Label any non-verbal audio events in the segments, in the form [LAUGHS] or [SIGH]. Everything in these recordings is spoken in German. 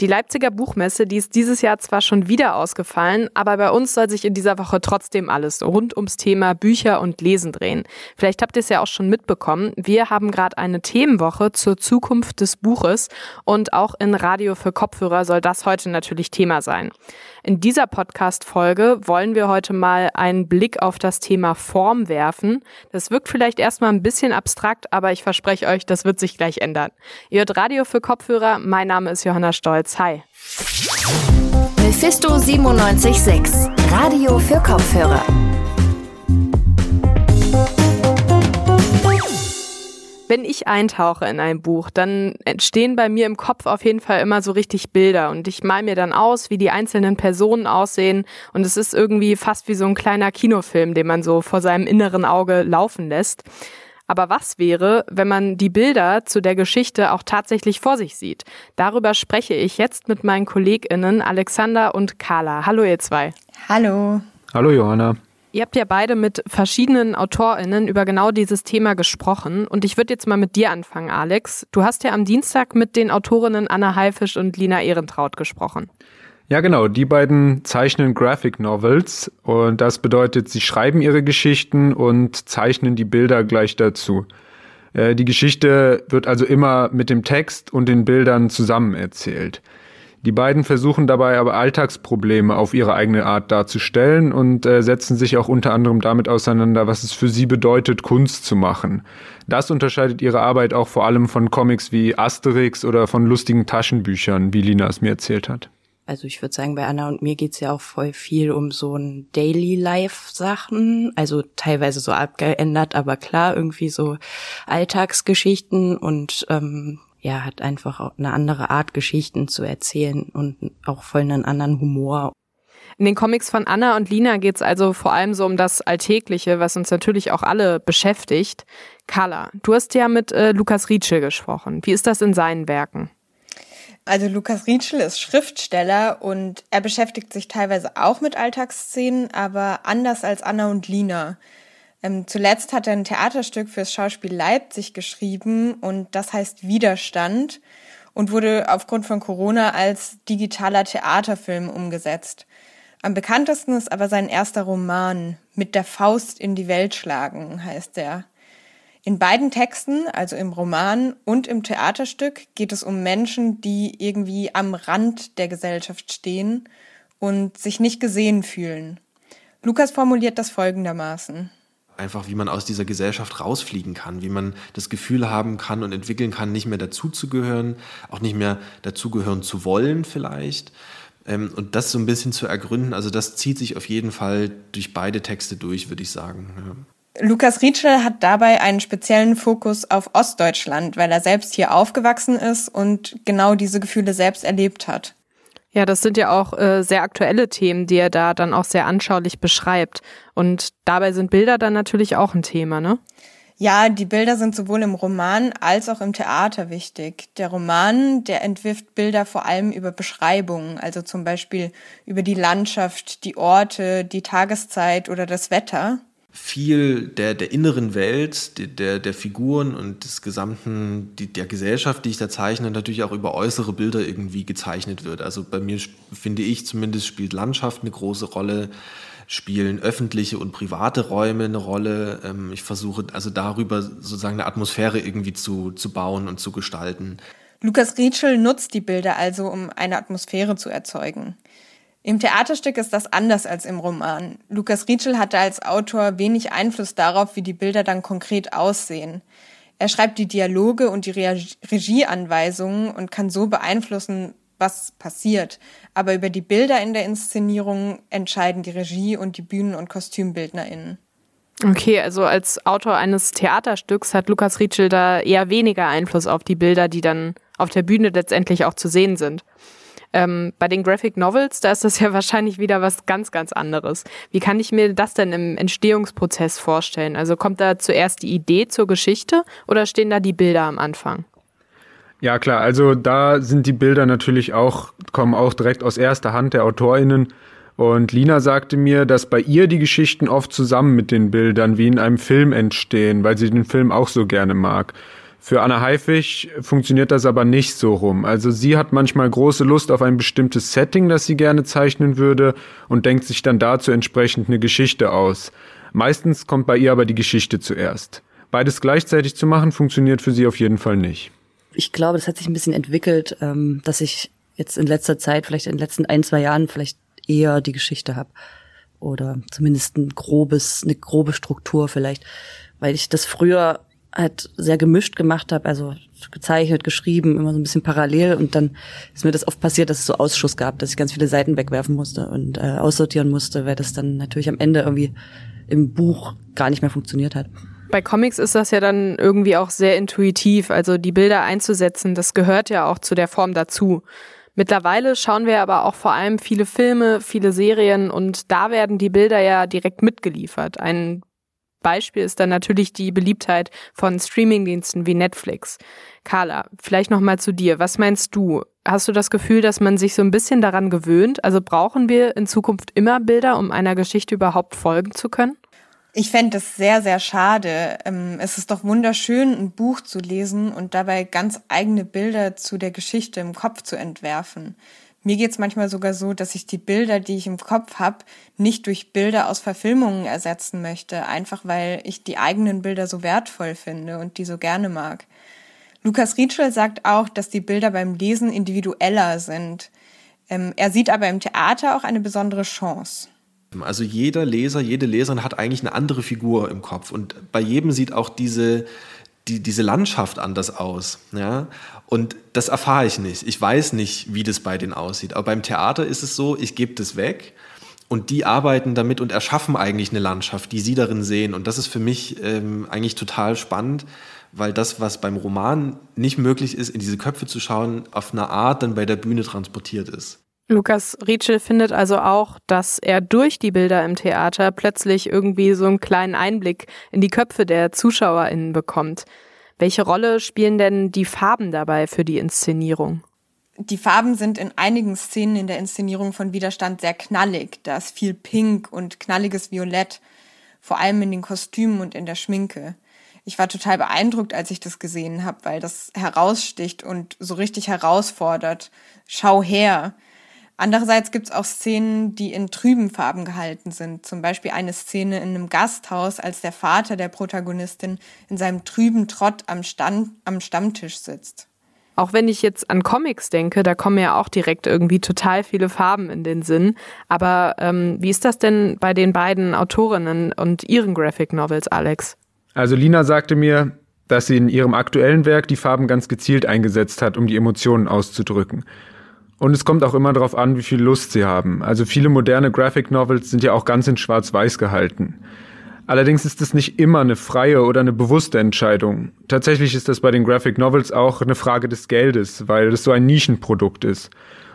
Die Leipziger Buchmesse, die ist dieses Jahr zwar schon wieder ausgefallen, aber bei uns soll sich in dieser Woche trotzdem alles rund ums Thema Bücher und Lesen drehen. Vielleicht habt ihr es ja auch schon mitbekommen. Wir haben gerade eine Themenwoche zur Zukunft des Buches und auch in Radio für Kopfhörer soll das heute natürlich Thema sein. In dieser Podcast-Folge wollen wir heute mal einen Blick auf das Thema Form werfen. Das wirkt vielleicht erstmal ein bisschen abstrakt, aber ich verspreche euch, das wird sich gleich ändern. Ihr hört Radio für Kopfhörer. Mein Name ist Johanna Stolz. Hi. Mephisto 976. Radio für Kopfhörer. Wenn ich eintauche in ein Buch, dann entstehen bei mir im Kopf auf jeden Fall immer so richtig Bilder und ich mal mir dann aus, wie die einzelnen Personen aussehen und es ist irgendwie fast wie so ein kleiner Kinofilm, den man so vor seinem inneren Auge laufen lässt. Aber was wäre, wenn man die Bilder zu der Geschichte auch tatsächlich vor sich sieht? Darüber spreche ich jetzt mit meinen KollegInnen Alexander und Carla. Hallo ihr zwei. Hallo. Hallo Johanna. Ihr habt ja beide mit verschiedenen AutorInnen über genau dieses Thema gesprochen. Und ich würde jetzt mal mit dir anfangen, Alex. Du hast ja am Dienstag mit den Autorinnen Anna Haifisch und Lina Ehrentraut gesprochen. Ja, genau. Die beiden zeichnen Graphic Novels. Und das bedeutet, sie schreiben ihre Geschichten und zeichnen die Bilder gleich dazu. Äh, die Geschichte wird also immer mit dem Text und den Bildern zusammen erzählt. Die beiden versuchen dabei aber Alltagsprobleme auf ihre eigene Art darzustellen und äh, setzen sich auch unter anderem damit auseinander, was es für sie bedeutet, Kunst zu machen. Das unterscheidet ihre Arbeit auch vor allem von Comics wie Asterix oder von lustigen Taschenbüchern, wie Lina es mir erzählt hat. Also ich würde sagen, bei Anna und mir geht's ja auch voll viel um so ein Daily Life Sachen, also teilweise so abgeändert, aber klar, irgendwie so Alltagsgeschichten und ähm, ja, hat einfach auch eine andere Art, Geschichten zu erzählen und auch voll einen anderen Humor. In den Comics von Anna und Lina geht es also vor allem so um das Alltägliche, was uns natürlich auch alle beschäftigt. Carla, du hast ja mit äh, Lukas Rietschel gesprochen. Wie ist das in seinen Werken? Also Lukas Rietschel ist Schriftsteller und er beschäftigt sich teilweise auch mit Alltagsszenen, aber anders als Anna und Lina. Ähm, zuletzt hat er ein Theaterstück fürs Schauspiel Leipzig geschrieben und das heißt Widerstand und wurde aufgrund von Corona als digitaler Theaterfilm umgesetzt. Am bekanntesten ist aber sein erster Roman Mit der Faust in die Welt schlagen heißt er. In beiden Texten, also im Roman und im Theaterstück, geht es um Menschen, die irgendwie am Rand der Gesellschaft stehen und sich nicht gesehen fühlen. Lukas formuliert das folgendermaßen einfach, wie man aus dieser Gesellschaft rausfliegen kann, wie man das Gefühl haben kann und entwickeln kann, nicht mehr dazuzugehören, auch nicht mehr dazugehören zu wollen vielleicht. Ähm, und das so ein bisschen zu ergründen, also das zieht sich auf jeden Fall durch beide Texte durch, würde ich sagen. Ja. Lukas Rietschel hat dabei einen speziellen Fokus auf Ostdeutschland, weil er selbst hier aufgewachsen ist und genau diese Gefühle selbst erlebt hat. Ja, das sind ja auch äh, sehr aktuelle Themen, die er da dann auch sehr anschaulich beschreibt. Und dabei sind Bilder dann natürlich auch ein Thema, ne? Ja, die Bilder sind sowohl im Roman als auch im Theater wichtig. Der Roman, der entwirft Bilder vor allem über Beschreibungen, also zum Beispiel über die Landschaft, die Orte, die Tageszeit oder das Wetter viel der, der inneren Welt, der, der Figuren und des gesamten, die, der Gesellschaft, die ich da zeichne, natürlich auch über äußere Bilder irgendwie gezeichnet wird. Also bei mir, finde ich zumindest, spielt Landschaft eine große Rolle, spielen öffentliche und private Räume eine Rolle. Ähm, ich versuche also darüber sozusagen eine Atmosphäre irgendwie zu, zu bauen und zu gestalten. Lukas Rietschel nutzt die Bilder also, um eine Atmosphäre zu erzeugen. Im Theaterstück ist das anders als im Roman. Lukas Rietschel hatte als Autor wenig Einfluss darauf, wie die Bilder dann konkret aussehen. Er schreibt die Dialoge und die Regieanweisungen und kann so beeinflussen, was passiert. Aber über die Bilder in der Inszenierung entscheiden die Regie und die Bühnen- und KostümbildnerInnen. Okay, also als Autor eines Theaterstücks hat Lukas Rietschel da eher weniger Einfluss auf die Bilder, die dann auf der Bühne letztendlich auch zu sehen sind. Ähm, bei den Graphic Novels, da ist das ja [LAUGHS] wahrscheinlich wieder was ganz, ganz anderes. Wie kann ich mir das denn im Entstehungsprozess vorstellen? Also kommt da zuerst die Idee zur Geschichte oder stehen da die Bilder am Anfang? Ja, klar. Also da sind die Bilder natürlich auch, kommen auch direkt aus erster Hand der AutorInnen. Und Lina sagte mir, dass bei ihr die Geschichten oft zusammen mit den Bildern wie in einem Film entstehen, weil sie den Film auch so gerne mag. Für Anna Heifig funktioniert das aber nicht so rum. Also sie hat manchmal große Lust auf ein bestimmtes Setting, das sie gerne zeichnen würde und denkt sich dann dazu entsprechend eine Geschichte aus. Meistens kommt bei ihr aber die Geschichte zuerst. Beides gleichzeitig zu machen, funktioniert für sie auf jeden Fall nicht. Ich glaube, das hat sich ein bisschen entwickelt, ähm, dass ich jetzt in letzter Zeit, vielleicht in den letzten ein, zwei Jahren, vielleicht eher die Geschichte habe. Oder zumindest ein grobes, eine grobe Struktur vielleicht. Weil ich das früher halt sehr gemischt gemacht habe, also gezeichnet, geschrieben, immer so ein bisschen parallel und dann ist mir das oft passiert, dass es so Ausschuss gab, dass ich ganz viele Seiten wegwerfen musste und äh, aussortieren musste, weil das dann natürlich am Ende irgendwie im Buch gar nicht mehr funktioniert hat. Bei Comics ist das ja dann irgendwie auch sehr intuitiv, also die Bilder einzusetzen, das gehört ja auch zu der Form dazu. Mittlerweile schauen wir aber auch vor allem viele Filme, viele Serien und da werden die Bilder ja direkt mitgeliefert. Ein Beispiel ist dann natürlich die Beliebtheit von Streamingdiensten wie Netflix. Carla, vielleicht noch mal zu dir. Was meinst du? Hast du das Gefühl, dass man sich so ein bisschen daran gewöhnt? Also brauchen wir in Zukunft immer Bilder, um einer Geschichte überhaupt folgen zu können? Ich fände es sehr, sehr schade. Ähm, es ist doch wunderschön, ein Buch zu lesen und dabei ganz eigene Bilder zu der Geschichte im Kopf zu entwerfen. Mir geht's manchmal sogar so, dass ich die Bilder, die ich im Kopf habe, nicht durch Bilder aus Verfilmungen ersetzen möchte, einfach weil ich die eigenen Bilder so wertvoll finde und die so gerne mag. Lukas Rietschel sagt auch, dass die Bilder beim Lesen individueller sind. Ähm, er sieht aber im Theater auch eine besondere Chance. Also jeder Leser, jede Leserin hat eigentlich eine andere Figur im Kopf und bei jedem sieht auch diese die, diese Landschaft anders aus. Ja? Und das erfahre ich nicht. Ich weiß nicht, wie das bei denen aussieht. Aber beim Theater ist es so, ich gebe das weg und die arbeiten damit und erschaffen eigentlich eine Landschaft, die sie darin sehen. Und das ist für mich ähm, eigentlich total spannend, weil das, was beim Roman nicht möglich ist, in diese Köpfe zu schauen, auf eine Art dann bei der Bühne transportiert ist. Lukas Rietschel findet also auch, dass er durch die Bilder im Theater plötzlich irgendwie so einen kleinen Einblick in die Köpfe der ZuschauerInnen bekommt. Welche Rolle spielen denn die Farben dabei für die Inszenierung? Die Farben sind in einigen Szenen in der Inszenierung von Widerstand sehr knallig. Da ist viel Pink und knalliges Violett, vor allem in den Kostümen und in der Schminke. Ich war total beeindruckt, als ich das gesehen habe, weil das heraussticht und so richtig herausfordert. Schau her. Andererseits gibt's auch Szenen, die in trüben Farben gehalten sind. Zum Beispiel eine Szene in einem Gasthaus, als der Vater der Protagonistin in seinem trüben Trott am, Stand, am Stammtisch sitzt. Auch wenn ich jetzt an Comics denke, da kommen ja auch direkt irgendwie total viele Farben in den Sinn. Aber ähm, wie ist das denn bei den beiden Autorinnen und ihren Graphic Novels, Alex? Also Lina sagte mir, dass sie in ihrem aktuellen Werk die Farben ganz gezielt eingesetzt hat, um die Emotionen auszudrücken. Und es kommt auch immer darauf an, wie viel Lust sie haben. Also viele moderne Graphic Novels sind ja auch ganz in Schwarz-Weiß gehalten. Allerdings ist es nicht immer eine freie oder eine bewusste Entscheidung. Tatsächlich ist das bei den Graphic Novels auch eine Frage des Geldes, weil es so ein Nischenprodukt ist.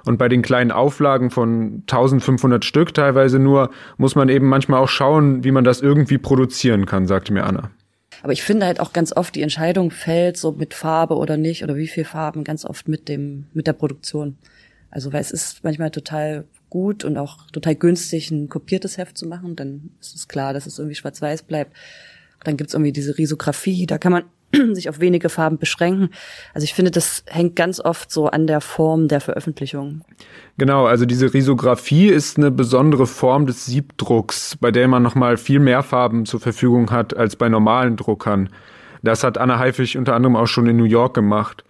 Und bei den kleinen Auflagen von 1500 Stück teilweise nur, muss man eben manchmal auch schauen, wie man das irgendwie produzieren kann, sagte mir Anna. Aber ich finde halt auch ganz oft die Entscheidung fällt so mit Farbe oder nicht oder wie viel Farben ganz oft mit dem, mit der Produktion. Also weil es ist manchmal total gut und auch total günstig, ein kopiertes Heft zu machen, dann ist es klar, dass es irgendwie schwarz-weiß bleibt. Dann gibt's irgendwie diese Risografie, da kann man [CLEARS THROAT] sich auf wenige Farben beschränken. Also ich finde, das hängt ganz oft so an der Form der Veröffentlichung. Genau, also diese Risografie ist eine besondere Form des Siebdrucks, bei der man nochmal viel mehr Farben zur Verfügung hat als bei normalen Druckern. Das hat Anna Heifig unter anderem auch schon in New York gemacht.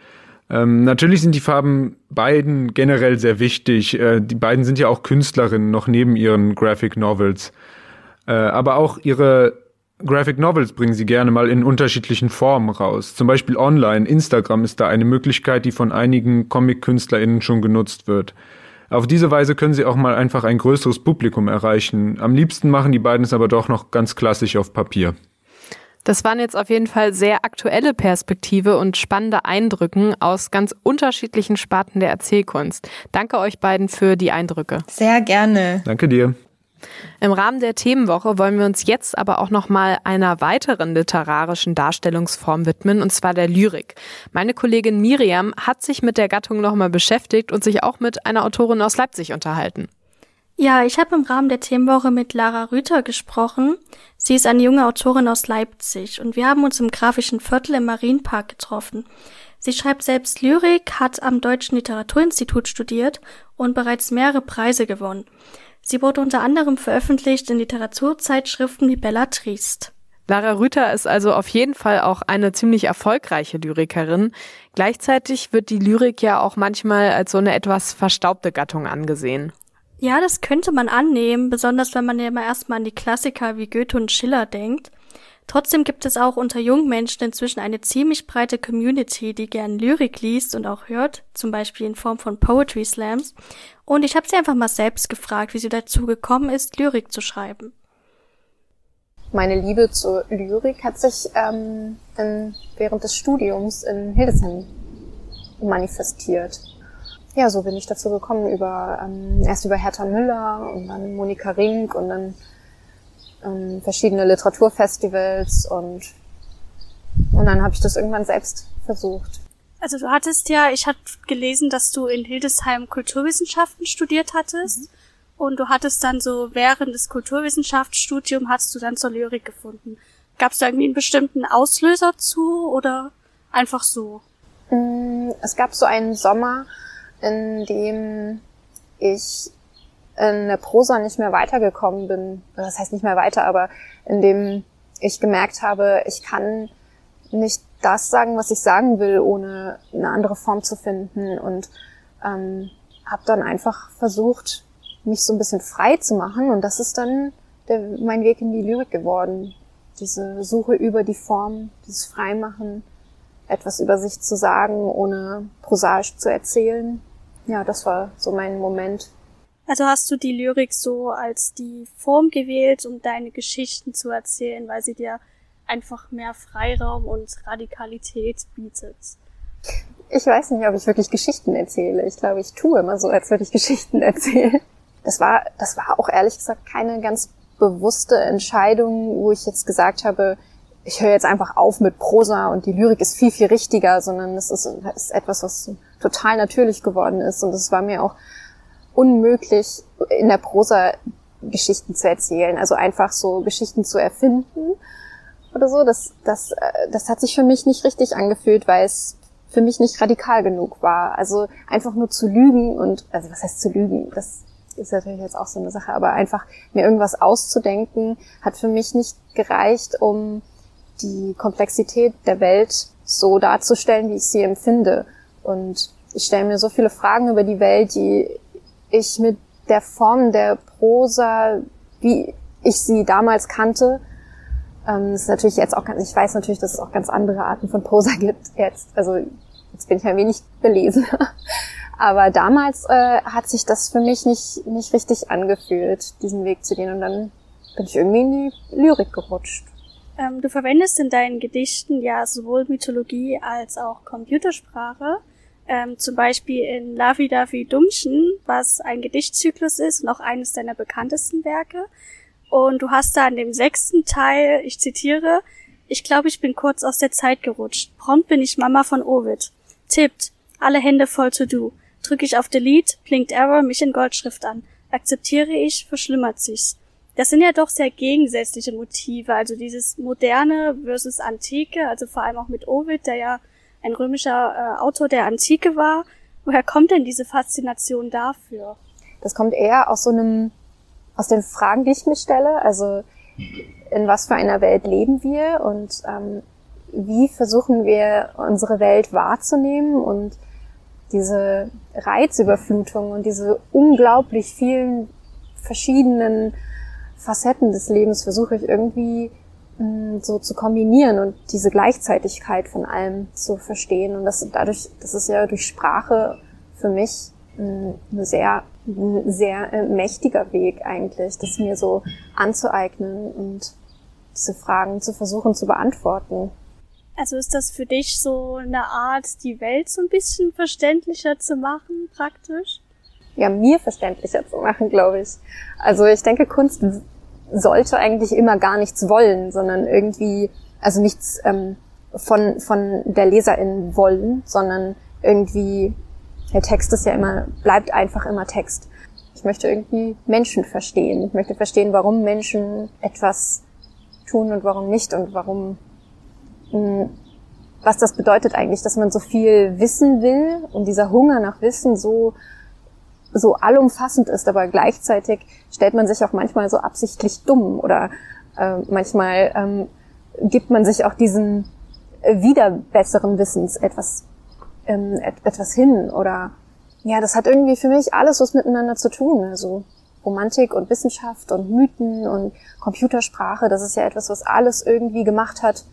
Ähm, natürlich sind die Farben beiden generell sehr wichtig. Äh, die beiden sind ja auch Künstlerinnen noch neben ihren Graphic Novels. Äh, aber auch ihre Graphic Novels bringen sie gerne mal in unterschiedlichen Formen raus. Zum Beispiel online. Instagram ist da eine Möglichkeit, die von einigen Comic-KünstlerInnen schon genutzt wird. Auf diese Weise können sie auch mal einfach ein größeres Publikum erreichen. Am liebsten machen die beiden es aber doch noch ganz klassisch auf Papier. Das waren jetzt auf jeden Fall sehr aktuelle Perspektive und spannende Eindrücken aus ganz unterschiedlichen Sparten der Erzählkunst. Danke euch beiden für die Eindrücke. Sehr gerne. Danke dir. Im Rahmen der Themenwoche wollen wir uns jetzt aber auch noch mal einer weiteren literarischen Darstellungsform widmen, und zwar der Lyrik. Meine Kollegin Miriam hat sich mit der Gattung noch mal beschäftigt und sich auch mit einer Autorin aus Leipzig unterhalten. Ja, ich habe im Rahmen der Themenwoche mit Lara Rüther gesprochen. Sie ist eine junge Autorin aus Leipzig und wir haben uns im grafischen Viertel im Marienpark getroffen. Sie schreibt selbst Lyrik, hat am Deutschen Literaturinstitut studiert und bereits mehrere Preise gewonnen. Sie wurde unter anderem veröffentlicht in Literaturzeitschriften wie Bellatrist. Lara Rüther ist also auf jeden Fall auch eine ziemlich erfolgreiche Lyrikerin. Gleichzeitig wird die Lyrik ja auch manchmal als so eine etwas verstaubte Gattung angesehen. Ja, das könnte man annehmen, besonders wenn man ja immer erstmal an die Klassiker wie Goethe und Schiller denkt. Trotzdem gibt es auch unter jungen Menschen inzwischen eine ziemlich breite Community, die gern Lyrik liest und auch hört, zum Beispiel in Form von Poetry Slams. Und ich habe sie einfach mal selbst gefragt, wie sie dazu gekommen ist, Lyrik zu schreiben. Meine Liebe zur Lyrik hat sich ähm, in, während des Studiums in Hildesheim manifestiert ja, so bin ich dazu gekommen über ähm, erst über Hertha Müller und dann Monika Rink und dann ähm, verschiedene Literaturfestivals und und dann habe ich das irgendwann selbst versucht. Also du hattest ja, ich hatte gelesen, dass du in Hildesheim Kulturwissenschaften studiert hattest. Mhm. Und du hattest dann so während des Kulturwissenschaftsstudiums hast du dann zur Lyrik gefunden. Gab es da irgendwie einen bestimmten Auslöser zu oder einfach so? Mm, es gab so einen Sommer, in dem ich in der Prosa nicht mehr weitergekommen bin. Das heißt nicht mehr weiter, aber in dem ich gemerkt habe, ich kann nicht das sagen, was ich sagen will, ohne eine andere Form zu finden und ähm, habe dann einfach versucht, mich so ein bisschen frei zu machen und das ist dann der, mein Weg in die Lyrik geworden. Diese Suche über die Form, dieses Freimachen, etwas über sich zu sagen, ohne prosaisch zu erzählen ja, das war so mein Moment. Also hast du die Lyrik so als die Form gewählt, um deine Geschichten zu erzählen, weil sie dir einfach mehr Freiraum und Radikalität bietet? Ich weiß nicht, ob ich wirklich Geschichten erzähle. Ich glaube, ich tue immer so, als würde ich Geschichten [LAUGHS] erzählen. Das war, das war auch ehrlich gesagt keine ganz bewusste Entscheidung, wo ich jetzt gesagt habe, ich höre jetzt einfach auf mit Prosa und die Lyrik ist viel, viel richtiger, sondern es ist, ist etwas, was total natürlich geworden ist. Und es war mir auch unmöglich, in der Prosa Geschichten zu erzählen. Also einfach so Geschichten zu erfinden oder so. Das, das, äh, das hat sich für mich nicht richtig angefühlt, weil es für mich nicht radikal genug war. Also einfach nur zu lügen und, also was heißt zu lügen? Das ist natürlich jetzt auch so eine Sache, aber einfach mir irgendwas auszudenken, hat für mich nicht gereicht, um die Komplexität der Welt so darzustellen, wie ich sie empfinde. Und ich stelle mir so viele Fragen über die Welt, die ich mit der Form der Prosa, wie ich sie damals kannte, ähm, ist natürlich jetzt auch ganz, ich weiß natürlich, dass es auch ganz andere Arten von Prosa gibt jetzt. Also jetzt bin ich ein wenig belesen. [LAUGHS] Aber damals äh, hat sich das für mich nicht, nicht richtig angefühlt, diesen Weg zu gehen. Und dann bin ich irgendwie in die Lyrik gerutscht. Ähm, du verwendest in deinen Gedichten ja sowohl Mythologie als auch Computersprache. Ähm, zum Beispiel in Lavi Davi Dumchen, was ein Gedichtzyklus ist auch eines deiner bekanntesten Werke. Und du hast da in dem sechsten Teil, ich zitiere, ich glaube, ich bin kurz aus der Zeit gerutscht. Prompt bin ich Mama von Ovid. Tippt, alle Hände voll to do. Drück ich auf Delete, blinkt Error mich in Goldschrift an. Akzeptiere ich, verschlimmert sich's das sind ja doch sehr gegensätzliche Motive. Also dieses moderne versus Antike, also vor allem auch mit Ovid, der ja ein römischer äh, Autor der Antike war. Woher kommt denn diese Faszination dafür? Das kommt eher aus so einem, aus den Fragen, die ich mir stelle. Also in was für einer Welt leben wir und ähm, wie versuchen wir unsere Welt wahrzunehmen und diese Reizüberflutung und diese unglaublich vielen verschiedenen Facetten des Lebens versuche ich irgendwie mh, mm, so zu kombinieren und diese Gleichzeitigkeit von allem zu verstehen. Und das dadurch, das ist ja durch Sprache für mich ein sehr, sehr äh, mächtiger Weg eigentlich, das mir so anzueignen und diese Fragen zu versuchen zu beantworten. Also ist das für dich so eine Art, die Welt so ein bisschen verständlicher zu machen, praktisch? Ja, mir verständlicher zu machen, glaube ich. Also ich denke, Kunst sollte eigentlich immer gar nichts wollen, sondern irgendwie, also nichts ähm, von, von der Leserin wollen, sondern irgendwie, der Text ist ja immer, bleibt einfach immer Text. Ich möchte irgendwie Menschen verstehen. Ich möchte verstehen, warum Menschen etwas tun und warum nicht und warum, hm, was das bedeutet eigentlich, dass man so viel wissen will und dieser Hunger nach Wissen so so allumfassend ist, aber gleichzeitig stellt man sich auch manchmal so absichtlich dumm oder äh, manchmal ähm, gibt man sich auch diesen äh, wieder besseren Wissens etwas ähm, et etwas hin oder ja, das hat irgendwie für mich alles was miteinander zu tun. Also Romantik und Wissenschaft und Mythen und Computersprache, das ist ja etwas, was alles irgendwie gemacht hat,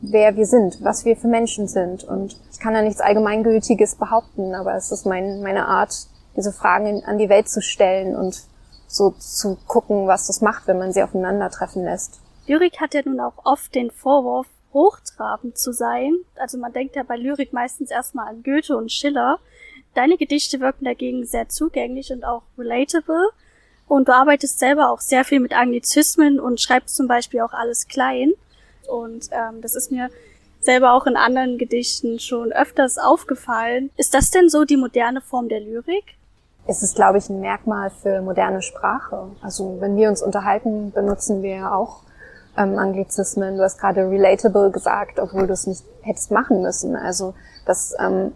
wer wir sind, was wir für Menschen sind. Und ich kann da nichts Allgemeingültiges behaupten, aber es ist mein, meine Art, diese Fragen an die Welt zu stellen und so zu gucken, was das macht, wenn man sie aufeinandertreffen lässt. Lyrik hat ja nun auch oft den Vorwurf, hochtrabend zu sein. Also man denkt ja bei Lyrik meistens erstmal an Goethe und Schiller. Deine Gedichte wirken dagegen sehr zugänglich und auch relatable. Und du arbeitest selber auch sehr viel mit Anglizismen und schreibst zum Beispiel auch alles klein. Und ähm, das ist mir selber auch in anderen Gedichten schon öfters aufgefallen. Ist das denn so die moderne Form der Lyrik? Es ist, glaube ich, ein Merkmal für moderne Sprache. Also wenn wir uns unterhalten, benutzen wir auch ähm, Anglizismen. Du hast gerade relatable gesagt, obwohl du es nicht hättest machen müssen. Also das, ähm,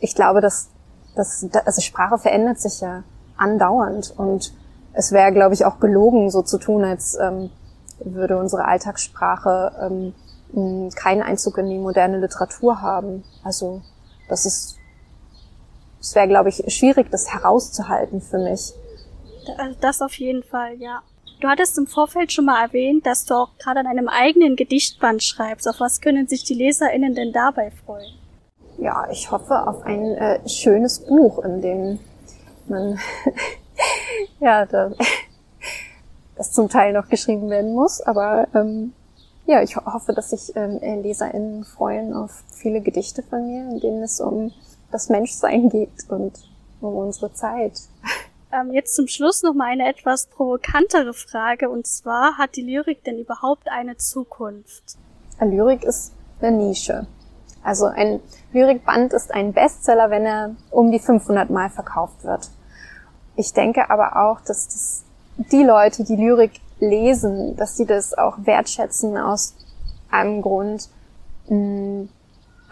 ich glaube, dass, dass also Sprache verändert sich ja andauernd und es wäre, glaube ich, auch gelogen, so zu tun, als ähm, würde unsere Alltagssprache ähm, keinen Einzug in die moderne Literatur haben. Also das ist, es wäre, glaube ich, schwierig, das herauszuhalten für mich. Das auf jeden Fall, ja. Du hattest im Vorfeld schon mal erwähnt, dass du auch gerade an einem eigenen Gedichtband schreibst. Auf was können sich die LeserInnen denn dabei freuen? Ja, ich hoffe auf ein äh, schönes Buch, in dem man [LAUGHS] ja da, [LAUGHS] das zum Teil noch geschrieben werden muss, aber ähm, ja, ich hoffe, dass sich ähm, LeserInnen freuen auf viele Gedichte von mir, in denen es um das Menschsein geht und um unsere Zeit. Ähm, jetzt zum Schluss noch mal eine etwas provokantere Frage und zwar, hat die Lyrik denn überhaupt eine Zukunft? Eine Lyrik ist eine Nische. Also ein Lyrikband ist ein Bestseller, wenn er um die 500 Mal verkauft wird. Ich denke aber auch, dass das die Leute, die Lyrik lesen, dass sie das auch wertschätzen aus einem Grund.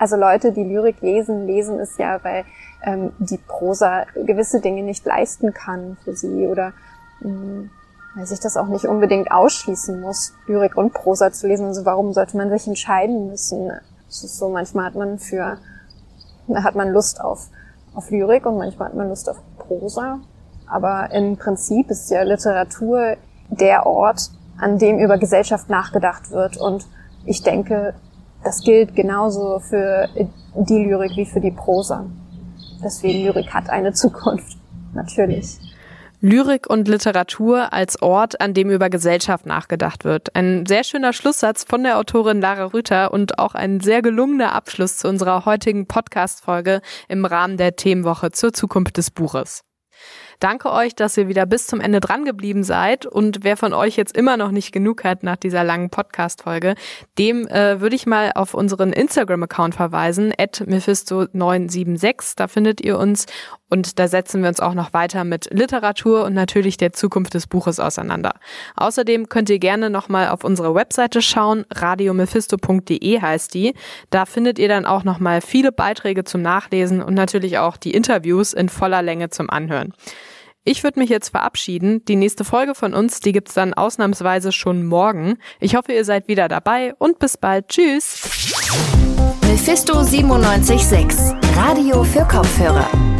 Also Leute, die Lyrik lesen, lesen es ja, weil ähm, die Prosa gewisse Dinge nicht leisten kann für sie oder mh, mm, weil sich das auch nicht unbedingt ausschließen muss, Lyrik und Prosa zu lesen. Also warum sollte man sich entscheiden müssen? Es ist so, manchmal hat man für, hat man Lust auf, auf Lyrik und manchmal hat man Lust auf Prosa. Aber im Prinzip ist ja Literatur der Ort, an dem über Gesellschaft nachgedacht wird. Und ich denke, das gilt genauso für die Lyrik wie für die Prosa. Deswegen Lyrik hat eine [LAUGHS] Zukunft, natürlich. Lyrik und Literatur als Ort, an dem über Gesellschaft nachgedacht wird. Ein sehr schöner Schlusssatz von der Autorin Lara Rüther und auch ein sehr gelungener Abschluss zu unserer heutigen Podcast-Folge im Rahmen der Themenwoche zur Zukunft des Buches. Danke euch, dass ihr wieder bis zum Ende dran geblieben seid. Und wer von euch jetzt immer noch nicht genug hat nach dieser langen Podcast-Folge, dem äh, würde ich mal auf unseren Instagram-Account verweisen, at Mephisto976. Da findet ihr uns und da setzen wir uns auch noch weiter mit Literatur und natürlich der Zukunft des Buches auseinander. Außerdem könnt ihr gerne nochmal auf unsere Webseite schauen, radiomephisto.de heißt die. Da findet ihr dann auch nochmal viele Beiträge zum Nachlesen und natürlich auch die Interviews in voller Länge zum Anhören. Ich würde mich jetzt verabschieden. Die nächste Folge von uns, die gibt's dann ausnahmsweise schon morgen. Ich hoffe, ihr seid wieder dabei und bis bald. Tschüss. Mephisto 976, Radio für Kopfhörer.